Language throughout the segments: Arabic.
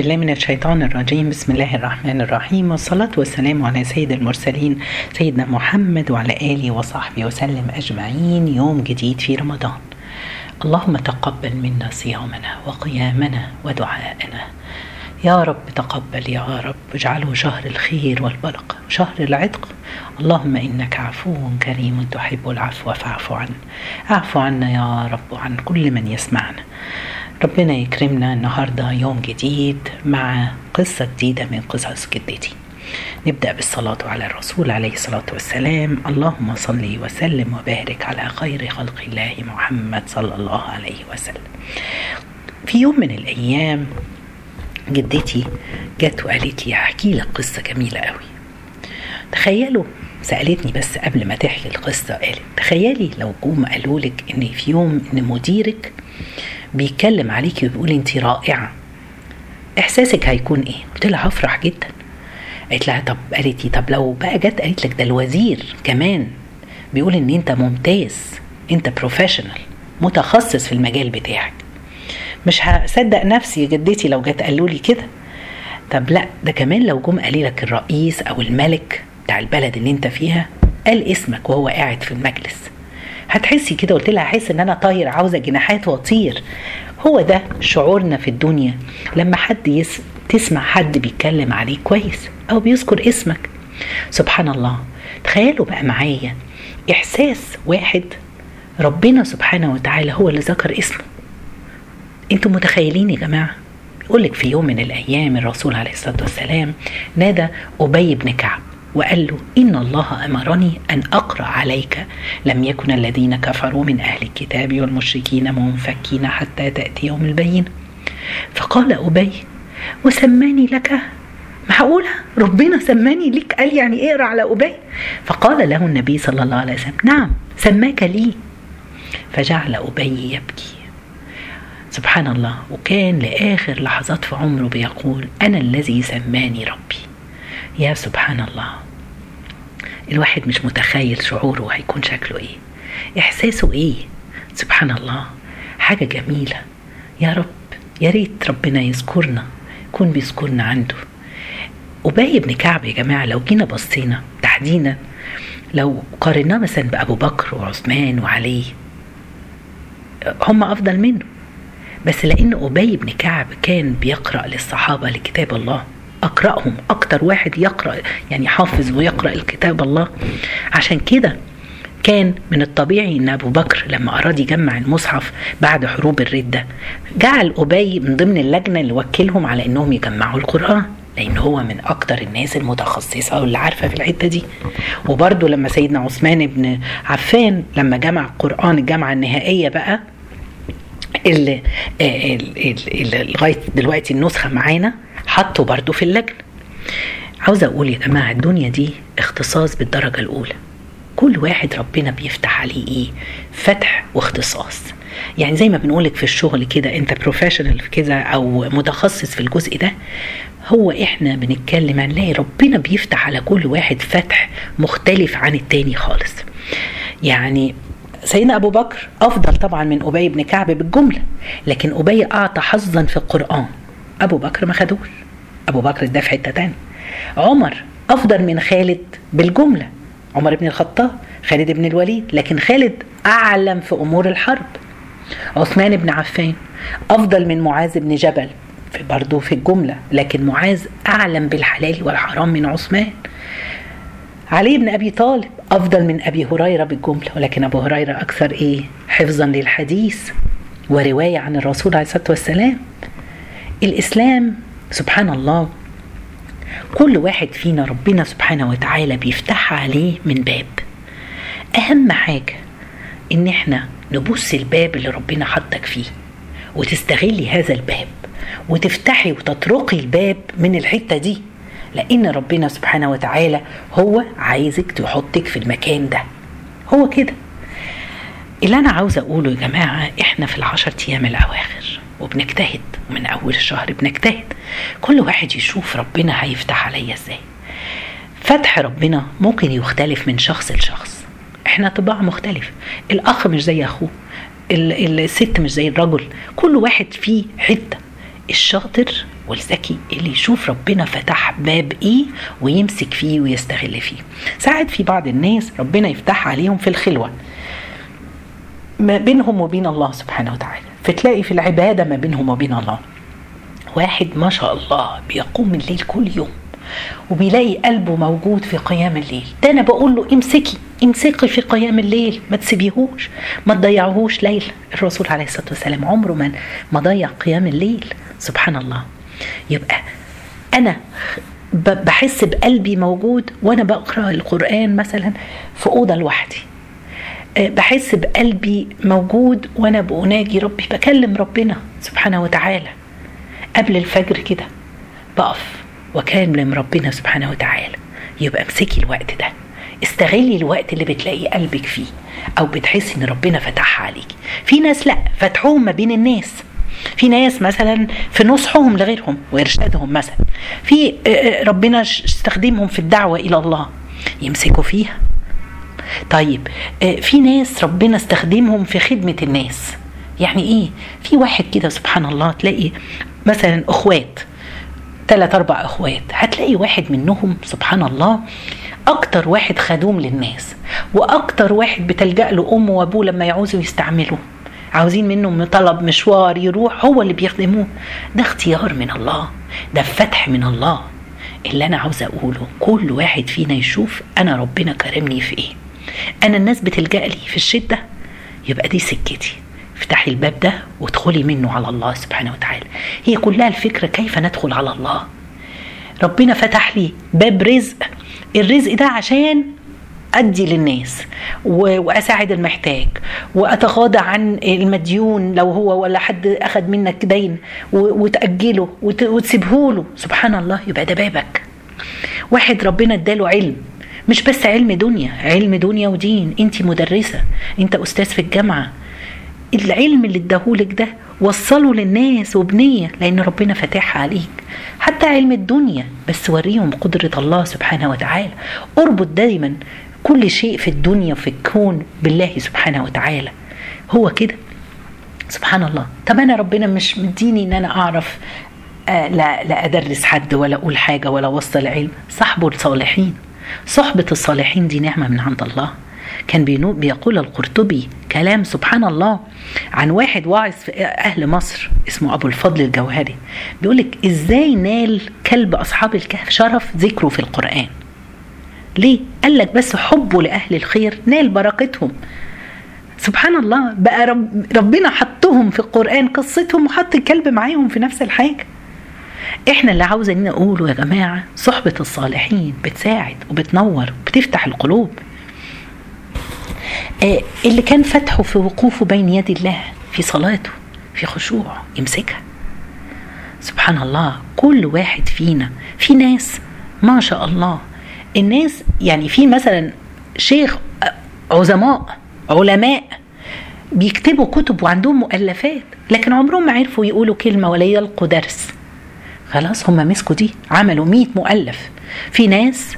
بالله من الشيطان الرجيم. بسم الله الرحمن الرحيم. والصلاة والسلام على سيد المرسلين سيدنا محمد وعلى آله وصحبه وسلم أجمعين. يوم جديد في رمضان. اللهم تقبل منا صيامنا وقيامنا ودعاءنا. يا رب تقبل يا رب. اجعله شهر الخير والبركة شهر العتق. اللهم إنك عفو كريم تحب العفو فاعف عنا اعف عنا يا رب وعن كل من يسمعنا. ربنا يكرمنا النهاردة يوم جديد مع قصة جديدة من قصص جدتي. نبدأ بالصلاة على الرسول عليه الصلاة والسلام. اللهم صل وسلم وبارك على خير خلق الله محمد صلى الله عليه وسلم. في يوم من الأيام جدتي جت وقالت لي احكي لك قصة جميلة قوي. تخيلوا سألتني بس قبل ما تحكي القصة قالت تخيلي لو جم قالوا لك إن في يوم إن مديرك بيتكلم عليكي وبيقول انت رائعة. إحساسك هيكون إيه؟ قلت لها هفرح جدا. قالت لها طب قالت لي طب لو بقى جت قالت لك ده الوزير كمان. بيقول إن أنت ممتاز أنت professional متخصص في المجال بتاعك. مش هصدق نفسي جدتي لو جت قالوا لي كده. طب لا ده كمان لو جم قال لك الرئيس أو الملك بتاع البلد اللي أنت فيها قال اسمك وهو قاعد في المجلس. هتحسي كده؟ قلت لها هحس إن أنا طاير عاوزة جناحات وأطير. هو ده شعورنا في الدنيا. لما حد يس... تسمع حد بيتكلم عليك كويس أو بيذكر اسمك. سبحان الله. تخيلوا بقى معايا. إحساس واحد ربنا سبحانه وتعالى هو اللي ذكر اسمه. أنتوا متخيلين يا جماعة؟ يقول لك في يوم من الأيام الرسول عليه الصلاة والسلام نادى أبي بن كعب. وقال له إن الله أمرني أن أقرأ عليك. لم يكن الذين كفروا من أهل الكتاب والمشركين منفكين حتى تأتي يوم البين فقال أبي وسماني لك؟ معقولة ربنا سماني لك؟ قال يعني اقرأ على أبي؟ فقال له النبي صلى الله عليه وسلم نعم سماك لي. فجعل أبي يبكي. سبحان الله. وكان لآخر لحظات في عمره بيقول أنا الذي سماني ربي. يا سبحان الله الواحد مش متخيل شعوره هيكون شكله إيه. إحساسه إيه؟ سبحان الله حاجة جميلة. يا رب يا ريت ربنا يذكرنا يكون بيذكرنا عنده. أبي بن كعب يا جماعة لو جينا بصينا تحديدا لو قارناه مثلا بأبو بكر وعثمان وعلي هم أفضل منه. بس لأن أبي بن كعب كان بيقرأ للصحابة لكتاب الله. أقرأهم أكتر واحد يقرأ يعني حافظ ويقرأ الكتاب الله. عشان كده كان من الطبيعي إن أبو بكر لما أراد يجمع المصحف بعد حروب الردة جعل أبي من ضمن اللجنة اللي وكلهم على إنهم يجمعوا القرآن لأن هو من أكتر الناس المتخصصة واللي عارفة في الحتة دي. وبرده لما سيدنا عثمان بن عفان لما جمع القرآن الجامعة النهائية بقى اللي لغاية دلوقتي النسخة معانا حطه برضو في اللجنة. عاوزه أقول يا جماعة الدنيا دي اختصاص بالدرجة الأولى. كل واحد ربنا بيفتح عليه إيه؟ فتح واختصاص. يعني زي ما بنقولك في الشغل كده أنت بروفيشنال في كده أو متخصص في الجزء ده هو إحنا بنتكلم هنلاقي ربنا بيفتح على كل واحد فتح مختلف عن التاني خالص. يعني سيدنا أبو بكر أفضل طبعا من أبي بن كعب بالجملة لكن أبي أعطى حظا في القرآن. أبو بكر ما خدوش. أبو بكر ده في حتة تانية. عمر أفضل من خالد بالجملة. عمر بن الخطاب خالد بن الوليد. لكن خالد أعلم في أمور الحرب. عثمان بن عفان أفضل من معاذ بن جبل في برضه في الجملة. لكن معاذ أعلم بالحلال والحرام من عثمان. علي بن أبي طالب أفضل من أبي هريرة بالجملة. ولكن أبو هريرة أكثر إيه؟ حفظا للحديث. ورواية عن الرسول عليه الصلاة والسلام. الإسلام سبحان الله. كل واحد فينا ربنا سبحانه وتعالى بيفتح عليه من باب. أهم حاجة إن إحنا نبص الباب اللي ربنا حطك فيه وتستغلي هذا الباب وتفتحي وتطرقي الباب من الحتة دي لأن ربنا سبحانه وتعالى هو عايزك تحطك في المكان ده. هو كده. اللي أنا عاوزه أقوله يا جماعة إحنا في العشر أيام الأواخر وبنجتهد ومن أول الشهر بنجتهد. كل واحد يشوف ربنا هيفتح عليا إزاي. فتح ربنا ممكن يختلف من شخص لشخص. إحنا طباع مختلف. الأخ مش زي أخوه. الست مش زي الرجل. كل واحد فيه حتة الشاطر والذكي اللي يشوف ربنا فتح باب إيه ويمسك فيه ويستغل فيه. ساعات في بعض الناس ربنا يفتح عليهم في الخلوة. ما بينهم وبين الله سبحانه وتعالى. فتلاقي في العبادة ما بينهم وبين الله. واحد ما شاء الله بيقوم الليل كل يوم وبيلاقي قلبه موجود في قيام الليل. ده أنا بقول له امسكي امسكي في قيام الليل ما تسيبيهوش ما تضيعهوش ليل الرسول عليه الصلاة والسلام عمره ما ما ضيع قيام الليل. سبحان الله. يبقى أنا بحس بقلبي موجود وأنا بقرأ القرآن مثلا في أوضة لوحدي. بحس بقلبي موجود وأنا بناجي ربي بكلم ربنا سبحانه وتعالى قبل الفجر كده بقف وكلم ربنا سبحانه وتعالى. يبقى امسكي الوقت ده استغلي الوقت اللي بتلاقي قلبك فيه أو بتحسي إن ربنا فتحها عليكي. في ناس لأ فتحوهم ما بين الناس. في ناس مثلا في نصحهم لغيرهم وإرشادهم مثلا. في ربنا استخدمهم في الدعوة إلى الله. يمسكوا فيها طيب في ناس ربنا استخدمهم في خدمة الناس. يعني إيه؟ في واحد كده سبحان الله تلاقي مثلا أخوات ثلاث أربع أخوات هتلاقي واحد منهم سبحان الله أكتر واحد خدوم للناس وأكتر واحد بتلجأ له أمه وأبوه لما يعوزوا يستعملوه عاوزين منه طلب مشوار يروح هو اللي بيخدموه. ده اختيار من الله ده فتح من الله. اللي أنا عاوزه أقوله كل واحد فينا يشوف أنا ربنا كرمني في إيه. أنا الناس بتلجأ لي في الشدة. يبقى دي سكتي. افتحي الباب ده وادخلي منه على الله سبحانه وتعالى. هي كلها الفكرة كيف ندخل على الله. ربنا فتح لي باب رزق. الرزق ده عشان أدي للناس وأساعد المحتاج وأتغاضى عن المديون لو هو ولا حد أخذ منك دين وتأجله وتسيبه له سبحان الله يبقى ده بابك. واحد ربنا اداله علم. مش بس علم دنيا علم دنيا ودين. انت مدرسة انت أستاذ في الجامعة. العلم اللي اداهولك ده وصله للناس وبنية لأن ربنا فاتحها عليك. حتى علم الدنيا بس وريهم قدرة الله سبحانه وتعالى. اربط دايما كل شيء في الدنيا وفي الكون بالله سبحانه وتعالى. هو كده. سبحان الله. طب أنا ربنا مش مديني إن أنا أعرف آه لا, لا أدرس حد ولا أقول حاجة ولا أوصل علم. صحبه الصالحين. صحبة الصالحين دي نعمة من عند الله. كان بيقول القرطبي كلام سبحان الله عن واحد واعظ في أهل مصر اسمه أبو الفضل الجوهري. بيقول لك إزاي نال كلب أصحاب الكهف شرف ذكره في القرآن؟ ليه؟ قال لك بس حبه لأهل الخير نال بركتهم. سبحان الله بقى رب ربنا حطهم في القرآن قصتهم وحط الكلب معاهم في نفس الحاجة. إحنا اللي عاوزين نقوله يا جماعة صحبة الصالحين بتساعد وبتنور وبتفتح القلوب. اللي كان فتحه في وقوفه بين يدي الله في صلاته في خشوع يمسكها. سبحان الله كل واحد فينا في ناس ما شاء الله. الناس يعني في مثلا شيخ عظماء علماء بيكتبوا كتب وعندهم مؤلفات لكن عمرهم ما عرفوا يقولوا كلمة ولا يلقوا درس. خلاص هم مسكوا دي عملوا مئة مؤلف. في ناس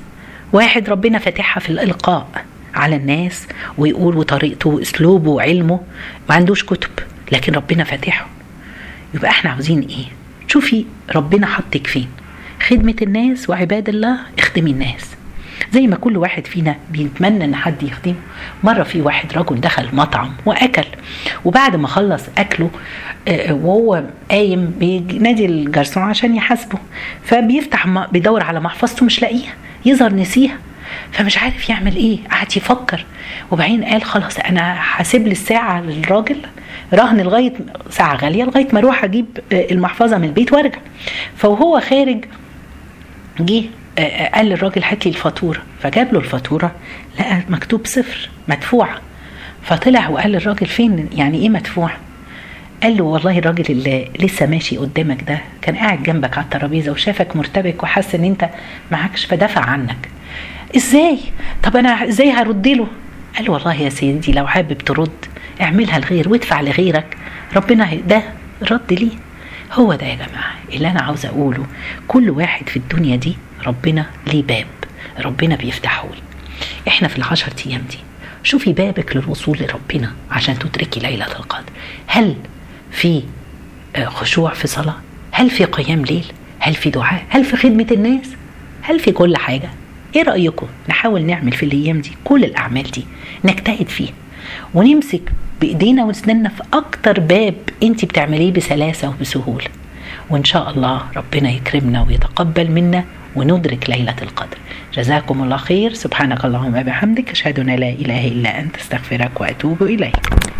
واحد ربنا فاتحها في الإلقاء على الناس ويقول وطريقته وأسلوبه وعلمه ما عندوش كتب لكن ربنا فاتحه. يبقى إحنا عاوزين إيه؟ شوفي ربنا حطك فين. خدمة الناس وعباد الله اخدمي الناس. زي ما كل واحد فينا بيتمنى إن حد يخدمه. مرة في واحد رجل دخل مطعم وأكل وبعد ما خلص أكله وهو قايم بينادي الجرسون عشان يحاسبه. فبيفتح بيدور على محفظته مش لاقيها يظهر نسيها. فمش عارف يعمل إيه قعد يفكر. وبعدين قال خلاص أنا هسيب لي الساعة للراجل. رهن لغاية ساعة غالية لغاية ما أروح أجيب المحفظة من البيت وأرجع. فوهو خارج جه قال للراجل هات لي الفاتورة. فجاب له الفاتورة لقى مكتوب صفر مدفوعه فطلع وقال للراجل فين يعني إيه مدفوع؟ قال له والله الراجل اللي لسه ماشي قدامك ده كان قاعد جنبك على الترابيزة وشافك مرتبك وحس إن أنت معكش فدفع عنك. إزاي؟ طب أنا إزاي هرد له؟ قال والله يا سيدي لو حابب ترد اعملها لغير وادفع لغيرك. ربنا ده رد ليه؟ هو ده يا جماعة اللي أنا عاوز أقوله. كل واحد في الدنيا دي ربنا ليه باب. ربنا بيفتحه لي. إحنا في العشر أيام دي شوفي بابك للوصول لربنا عشان تدركي ليلة القدر. هل في خشوع في صلاة؟ هل في قيام ليل؟ هل في دعاء؟ هل في خدمة الناس؟ هل في كل حاجة؟ إيه رأيكم؟ نحاول نعمل في الأيام دي كل الأعمال دي نجتهد فيها ونمسك بإيدينا واسناننا في أكتر باب انت بتعمليه بسلاسة وبسهولة. وإن شاء الله ربنا يكرمنا ويتقبل منا وندرك ليلة القدر. جزاكم الله خير. سبحانك اللهم وبحمدك. أشهد أن لا إله إلا أنت. أستغفرك وأتوب إليك.